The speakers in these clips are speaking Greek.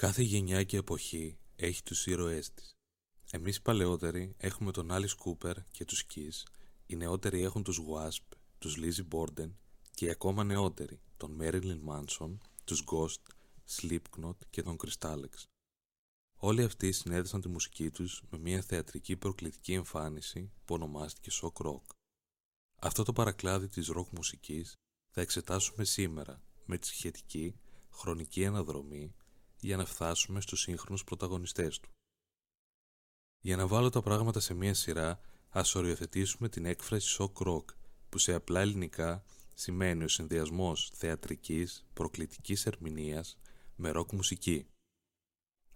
Κάθε γενιά και εποχή έχει τους ήρωές της. Εμείς οι παλαιότεροι έχουμε τον Alice Cooper και τους Kiss, οι νεότεροι έχουν τους Wasp, τους Lizzie Borden και οι ακόμα νεότεροι τον Marilyn Manson, τους Ghost, Slipknot και τον Crystalex. Όλοι αυτοί συνέδεσαν τη μουσική τους με μια θεατρική προκλητική εμφάνιση που ονομάστηκε shock rock. Αυτό το παρακλάδι της rock μουσικής θα εξετάσουμε σήμερα με τη σχετική χρονική αναδρομή για να φτάσουμε στους σύγχρονους πρωταγωνιστές του. Για να βάλω τα πράγματα σε μία σειρά, ας οριοθετήσουμε την έκφραση shock rock, που σε απλά ελληνικά σημαίνει ο συνδυασμός θεατρικής, προκλητικής ερμηνείας με ροκ μουσική.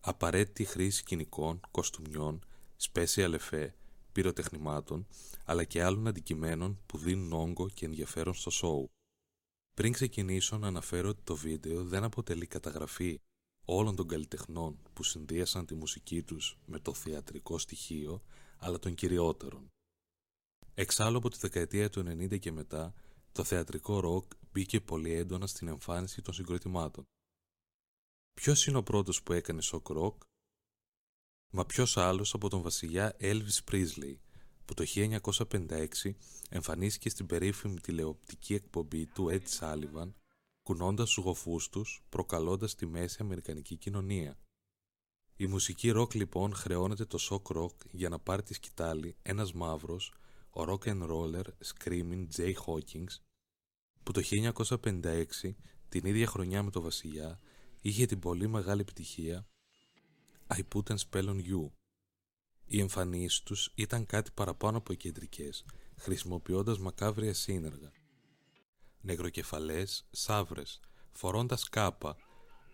Απαραίτητη χρήση σκηνικών, κοστούμιών, special effect, πυροτεχνημάτων, αλλά και άλλων αντικειμένων που δίνουν όγκο και ενδιαφέρον στο σοου. Πριν ξεκινήσω να αναφέρω ότι το βίντεο δεν αποτελεί καταγραφή όλων των καλλιτεχνών που συνδύασαν τη μουσική τους με το θεατρικό στοιχείο, αλλά των κυριότερων. Εξάλλου από τη δεκαετία του 90 και μετά, το θεατρικό ροκ μπήκε πολύ έντονα στην εμφάνιση των συγκροτημάτων. Ποιος είναι ο πρώτος που έκανε shock rock; Μα ποιος άλλος από τον βασιλιά Elvis Presley, που το 1956 εμφανίστηκε στην περίφημη τηλεοπτική εκπομπή του Ed Sullivan κουνώντας τους γοφούς τους, προκαλώντας τη μέση αμερικανική κοινωνία. Η μουσική ροκ λοιπόν χρεώνεται το σοκ ροκ για να πάρει τη σκητάλη ένας μαύρος, ο rock and roller screaming Jay Hawkins, που το 1956, την ίδια χρονιά με το βασιλιά, είχε την πολύ μεγάλη επιτυχία I Put and Spell on You. Οι εμφανίσεις τους ήταν κάτι παραπάνω από κεντρικές, χρησιμοποιώντας μακάβρια σύνεργα νεγροκεφαλές, σαύρες, φορώντας κάπα,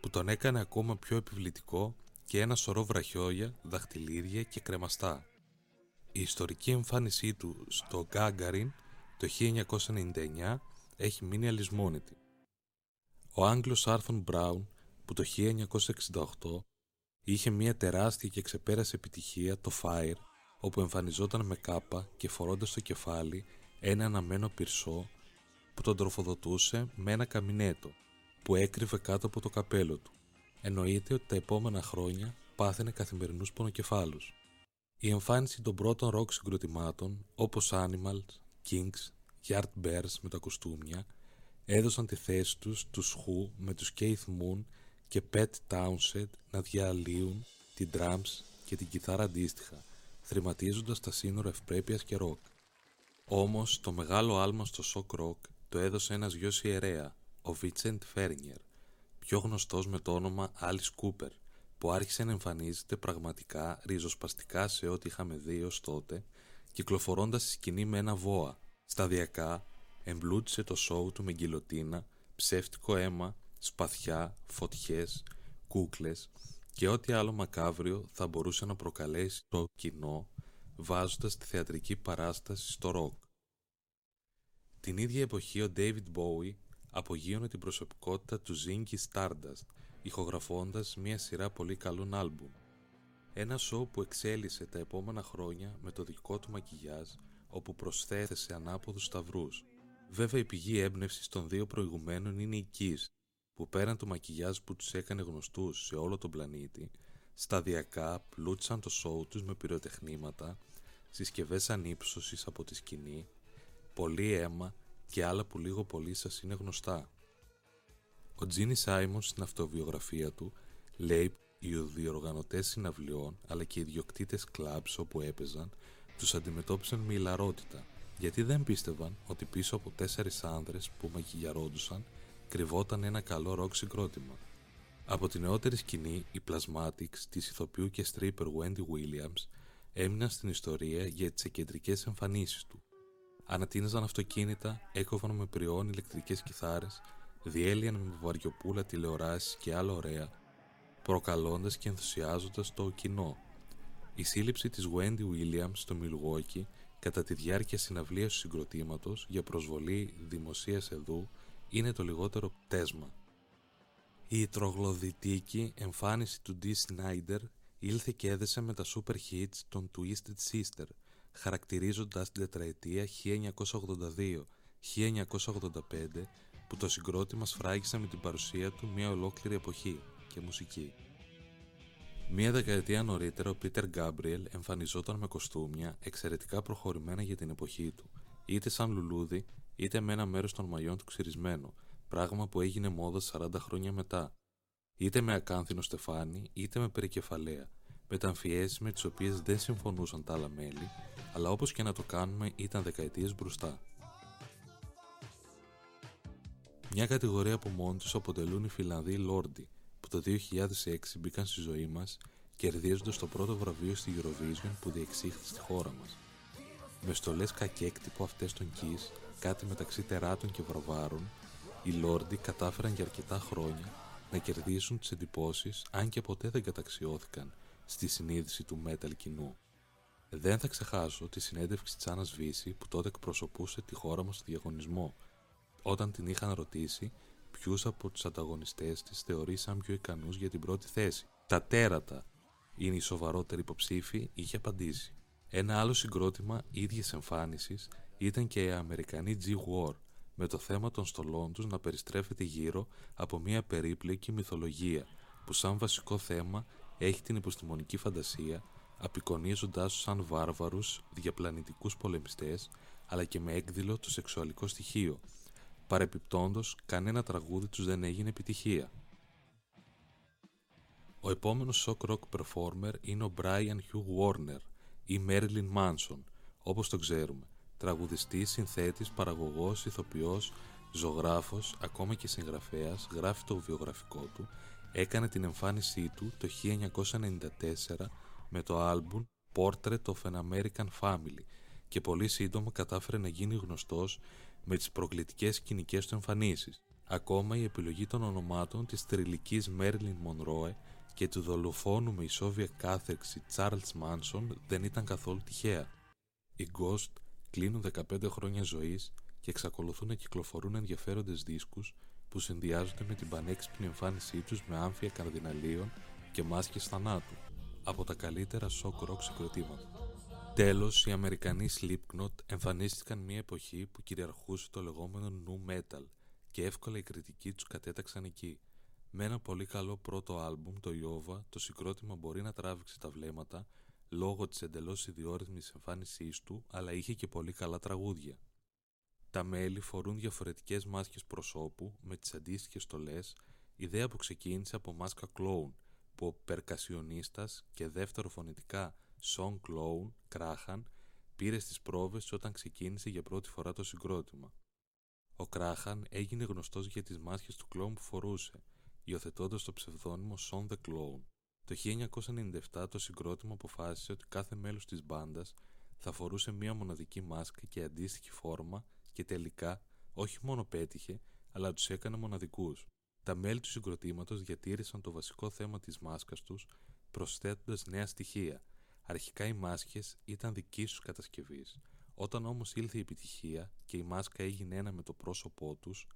που τον έκανε ακόμα πιο επιβλητικό και ένα σωρό βραχιόλια, δαχτυλίδια και κρεμαστά. Η ιστορική εμφάνισή του στο Γκάγκαριν το 1999 έχει μείνει αλυσμόνητη. Ο Άγγλος Άρθον Μπράουν που το 1968 είχε μια τεράστια και ξεπέρασε επιτυχία το Fire όπου εμφανιζόταν με κάπα και φορώντας στο κεφάλι ένα αναμένο πυρσό που τον τροφοδοτούσε με ένα καμινέτο που έκρυβε κάτω από το καπέλο του. Εννοείται ότι τα επόμενα χρόνια πάθαινε καθημερινούς πονοκεφάλους. Η εμφάνιση των πρώτων ροκ συγκροτημάτων όπως Animals, Kings, Yardbirds με τα κοστούμια έδωσαν τη θέση τους τους Who με τους Keith Moon και Pet Townshend να διαλύουν την drums και την κιθάρα αντίστοιχα, θρηματίζοντας τα σύνορα ευπρέπειας και ροκ. Όμως το μεγάλο άλμα στο shock rock το έδωσε ένας γιος ιερέα, ο Βίτσεντ Φέρνιερ, πιο γνωστός με το όνομα Alice Cooper, που άρχισε να εμφανίζεται πραγματικά ριζοσπαστικά σε ό,τι είχαμε δει ως τότε, κυκλοφορώντας στη σκηνή με ένα βόα. Σταδιακά εμπλούτησε το σόου του με γκυλοτίνα, ψεύτικο αίμα, σπαθιά, φωτιές, κούκλες και ό,τι άλλο μακάβριο θα μπορούσε να προκαλέσει το κοινό βάζοντας τη θεατρική παράσταση στο ροκ. Την ίδια εποχή ο David Bowie απογείωνε την προσωπικότητα του Zingy Stardust, ηχογραφώντας μια σειρά πολύ καλών άλμπουμ. Ένα σοου που εξέλισε τα επόμενα χρόνια με το δικό του μακιγιάζ, όπου προσθέθεσε ανάποδους σταυρούς. Βέβαια η πηγή έμπνευσης των δύο προηγουμένων είναι η Kiss, που πέραν του μακιγιάζ που τους έκανε γνωστούς σε όλο τον πλανήτη, σταδιακά πλούτσαν το σοου τους με πυροτεχνήματα, συσκευές ανύψωσης από τη σκηνή πολύ αίμα και άλλα που λίγο πολύ σας είναι γνωστά. Ο Τζίνι Σάιμον στην αυτοβιογραφία του λέει οι διοργανωτές συναυλιών αλλά και οι ιδιοκτήτες κλαμπς όπου έπαιζαν τους αντιμετώπισαν με ηλαρότητα γιατί δεν πίστευαν ότι πίσω από τέσσερις άνδρες που μακιγιαρόντουσαν κρυβόταν ένα καλό ροκ συγκρότημα. Από την νεότερη σκηνή, οι Plasmatics της ηθοποιού και stripper Wendy Williams έμειναν στην ιστορία για τις εκεντρικές εμφανίσεις του ανατείναζαν αυτοκίνητα, έκοβαν με πριών ηλεκτρικές κιθάρες, διέλυαν με βαριοπούλα τηλεοράσεις και άλλα ωραία, προκαλώντας και ενθουσιάζοντας το κοινό. Η σύλληψη της Wendy Williams στο Milwaukee κατά τη διάρκεια συναυλίας του συγκροτήματος για προσβολή δημοσίας εδού είναι το λιγότερο πτέσμα. Η τρογλωδητική εμφάνιση του D. Snyder ήλθε και έδεσε με τα super hits των Twisted Sister – χαρακτηρίζοντας την τετραετία 1982-1985 που το συγκρότημα σφράγισε με την παρουσία του μια ολόκληρη εποχή και μουσική. Μία δεκαετία νωρίτερα ο Πίτερ Γκάμπριελ εμφανιζόταν με κοστούμια εξαιρετικά προχωρημένα για την εποχή του, είτε σαν λουλούδι, είτε με ένα μέρος των μαλλιών του ξυρισμένο, πράγμα που έγινε μόδα 40 χρόνια μετά. Είτε με ακάνθινο στεφάνι, είτε με περικεφαλαία, μεταμφιέσει με τις οποίες δεν συμφωνούσαν τα άλλα μέλη, αλλά όπως και να το κάνουμε ήταν δεκαετίες μπροστά. Μια κατηγορία από μόνοι τους αποτελούν οι Φιλανδοί Λόρντι, που το 2006 μπήκαν στη ζωή μας, κερδίζοντας το πρώτο βραβείο στη Eurovision που διεξήχθη στη χώρα μας. Με στολές κακέκτυπο αυτές των Kiss, κάτι μεταξύ τεράτων και βραβάρων, οι Λόρντι κατάφεραν για αρκετά χρόνια να κερδίσουν τις εντυπώσεις, αν και ποτέ δεν καταξιώθηκαν στη συνείδηση του metal κοινού. Δεν θα ξεχάσω τη συνέντευξη της Άννας Βύση που τότε εκπροσωπούσε τη χώρα μας στο διαγωνισμό, όταν την είχαν ρωτήσει ποιους από τους ανταγωνιστές της θεωρήσαν πιο ικανούς για την πρώτη θέση. Τα τέρατα είναι η σοβαρότερη υποψήφη, είχε απαντήσει. Ένα άλλο συγκρότημα ίδια εμφάνισης ήταν και οι Αμερικανοί G-War, με το θέμα των στολών τους να περιστρέφεται γύρω από μια περίπλοκη μυθολογία που σαν βασικό θέμα έχει την επιστημονική φαντασία απεικονίζοντάς τους σαν βάρβαρους διαπλανητικούς πολεμιστές αλλά και με έκδηλο το σεξουαλικό στοιχείο. Παρεπιπτόντος, κανένα τραγούδι τους δεν έγινε επιτυχία. Ο επόμενος shock rock performer είναι ο Brian Hugh Warner ή Marilyn Manson, όπως το ξέρουμε, τραγουδιστής, συνθέτης, παραγωγός, ηθοποιός, ζωγράφος, ακόμα και συγγραφέας, γράφει το βιογραφικό του, έκανε την εμφάνισή του το 1994 με το άλμπουμ Portrait of an American Family και πολύ σύντομα κατάφερε να γίνει γνωστός με τις προκλητικές σκηνικές του εμφανίσεις. Ακόμα η επιλογή των ονομάτων της τριλικής Marilyn Monroe και του δολοφόνου με ισόβια κάθεξη Charles Manson δεν ήταν καθόλου τυχαία. Οι Ghost κλείνουν 15 χρόνια ζωής και εξακολουθούν να κυκλοφορούν ενδιαφέροντες δίσκους που συνδυάζονται με την πανέξυπνη εμφάνισή τους με άμφια καρδιναλίων και μάσκες θανάτου από τα καλύτερα shock rock συγκροτήματα. Τέλος, οι Αμερικανοί Slipknot εμφανίστηκαν μια εποχή που κυριαρχούσε το λεγόμενο nu metal και εύκολα οι κριτικοί τους κατέταξαν εκεί. Με ένα πολύ καλό πρώτο άλμπουμ, το Iova, το συγκρότημα μπορεί να τράβηξε τα βλέμματα λόγω της εντελώς ιδιόρυθμης εμφάνισής του, αλλά είχε και πολύ καλά τραγούδια. Τα μέλη φορούν διαφορετικές μάσκες προσώπου με τις αντίστοιχες στολές, ιδέα που ξεκίνησε από μάσκα κλόουν, που ο περκασιονίστας και δεύτερο φωνητικά Σον Κλόουν, Κράχαν, πήρε στις πρόβες όταν ξεκίνησε για πρώτη φορά το συγκρότημα. Ο Κράχαν έγινε γνωστός για τις μάσκες του κλόουν που φορούσε, υιοθετώντας το ψευδόνυμο Son the Clown. Το 1997 το συγκρότημα αποφάσισε ότι κάθε μέλος της μπάντας θα φορούσε μία μοναδική μάσκα και αντίστοιχη φόρμα και τελικά όχι μόνο πέτυχε, αλλά τους έκανε μοναδικούς. Τα μέλη του συγκροτήματος διατήρησαν το βασικό θέμα της μάσκας τους, προσθέτοντας νέα στοιχεία. Αρχικά οι μάσκες ήταν δική τους κατασκευής. Όταν όμως ήλθε η επιτυχία και η μάσκα έγινε ένα με το πρόσωπό τους,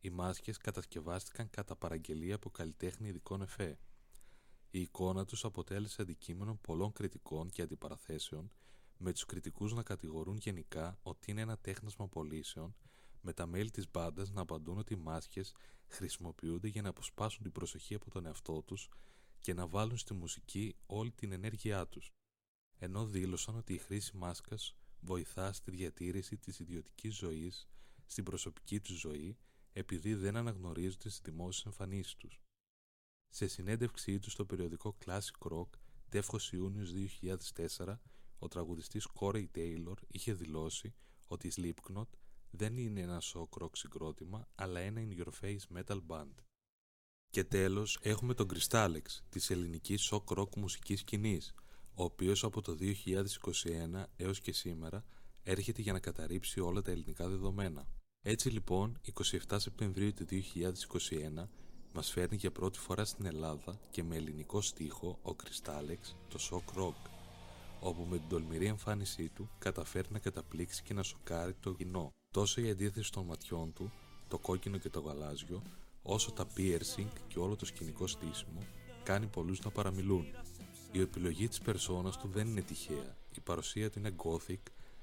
οι μάσκες κατασκευάστηκαν κατά παραγγελία από καλλιτέχνη ειδικών εφέ. Η εικόνα τους αποτέλεσε αντικείμενο πολλών κριτικών και αντιπαραθέσεων, με τους κριτικούς να κατηγορούν γενικά ότι είναι ένα τέχνασμα πωλήσεων, με τα μέλη της μπάντας να απαντούν ότι οι μάσκες χρησιμοποιούνται για να αποσπάσουν την προσοχή από τον εαυτό τους και να βάλουν στη μουσική όλη την ενέργειά τους. Ενώ δήλωσαν ότι η χρήση μάσκας βοηθά στη διατήρηση της ιδιωτικής ζωής, στην προσωπική τους ζωή, επειδή δεν αναγνωρίζονται στις δημόσιες εμφανίσεις τους. Σε συνέντευξή τους στο περιοδικό Classic Rock, τεύχος Ιούνιος 2004, ο τραγουδιστής Corey Taylor είχε δηλώσει ότι η Slipknot δεν είναι ένα shock rock συγκρότημα, αλλά ένα in your face metal band. Και τέλος έχουμε τον Crystalex, της ελληνικής shock rock μουσικής σκηνής, ο οποίος από το 2021 έως και σήμερα έρχεται για να καταρρύψει όλα τα ελληνικά δεδομένα. Έτσι λοιπόν, 27 Σεπτεμβρίου του 2021 μας φέρνει για πρώτη φορά στην Ελλάδα και με ελληνικό στίχο ο Κρυστάλεξ το Shock Rock, όπου με την τολμηρή εμφάνισή του καταφέρει να καταπλήξει και να σοκάρει το κοινό. Τόσο η αντίθεση των ματιών του, το κόκκινο και το γαλάζιο, όσο τα piercing και όλο το σκηνικό στήσιμο, κάνει πολλούς να παραμιλούν. Η επιλογή της περσόνας του δεν είναι τυχαία. Η παρουσία του είναι gothic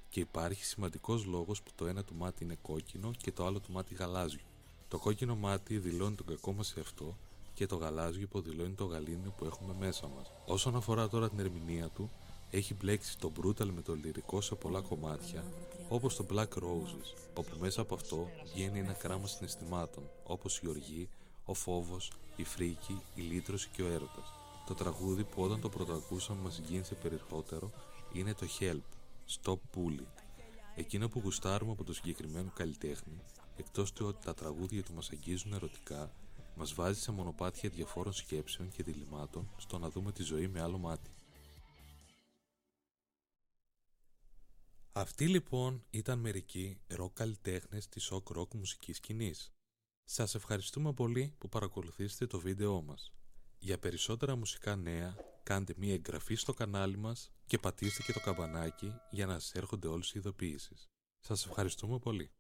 και υπάρχει σημαντικός λόγος που το ένα του μάτι είναι κόκκινο και το άλλο του μάτι γαλάζιο. Το κόκκινο μάτι δηλώνει τον κακό μας εαυτό, και το γαλάζιο υποδηλώνει το γαλήνιο που έχουμε μέσα μας. Όσον αφορά τώρα την ερμηνεία του, έχει μπλέξει το brutal με το λυρικό σε πολλά κομμάτια, όπως το Black Roses, όπου μέσα από αυτό βγαίνει ένα κράμα συναισθημάτων, όπως η οργή, ο φόβος, η φρίκη, η λύτρωση και ο έρωτας. Το τραγούδι που όταν το πρωτοακούσαμε μας γίνησε περισσότερο είναι το Help, Stop Bullying. Εκείνο που γουστάρουμε από το συγκεκριμένο καλλιτέχνη, εκτός του ότι τα τραγούδια του μας αγγίζουν ερωτικά, μας βάζει σε μονοπάτια διαφόρων σκέψεων και διλημάτων στο να δούμε τη ζωή με άλλο μάτι. Αυτοί λοιπόν ήταν μερικοί ροκ καλλιτέχνες της σοκ ροκ μουσικής σκηνής. Σας ευχαριστούμε πολύ που παρακολουθήσετε το βίντεό μας. Για περισσότερα μουσικά νέα, κάντε μία εγγραφή στο κανάλι μας και πατήστε και το καμπανάκι για να σας έρχονται όλες οι ειδοποιήσεις. Σας ευχαριστούμε πολύ.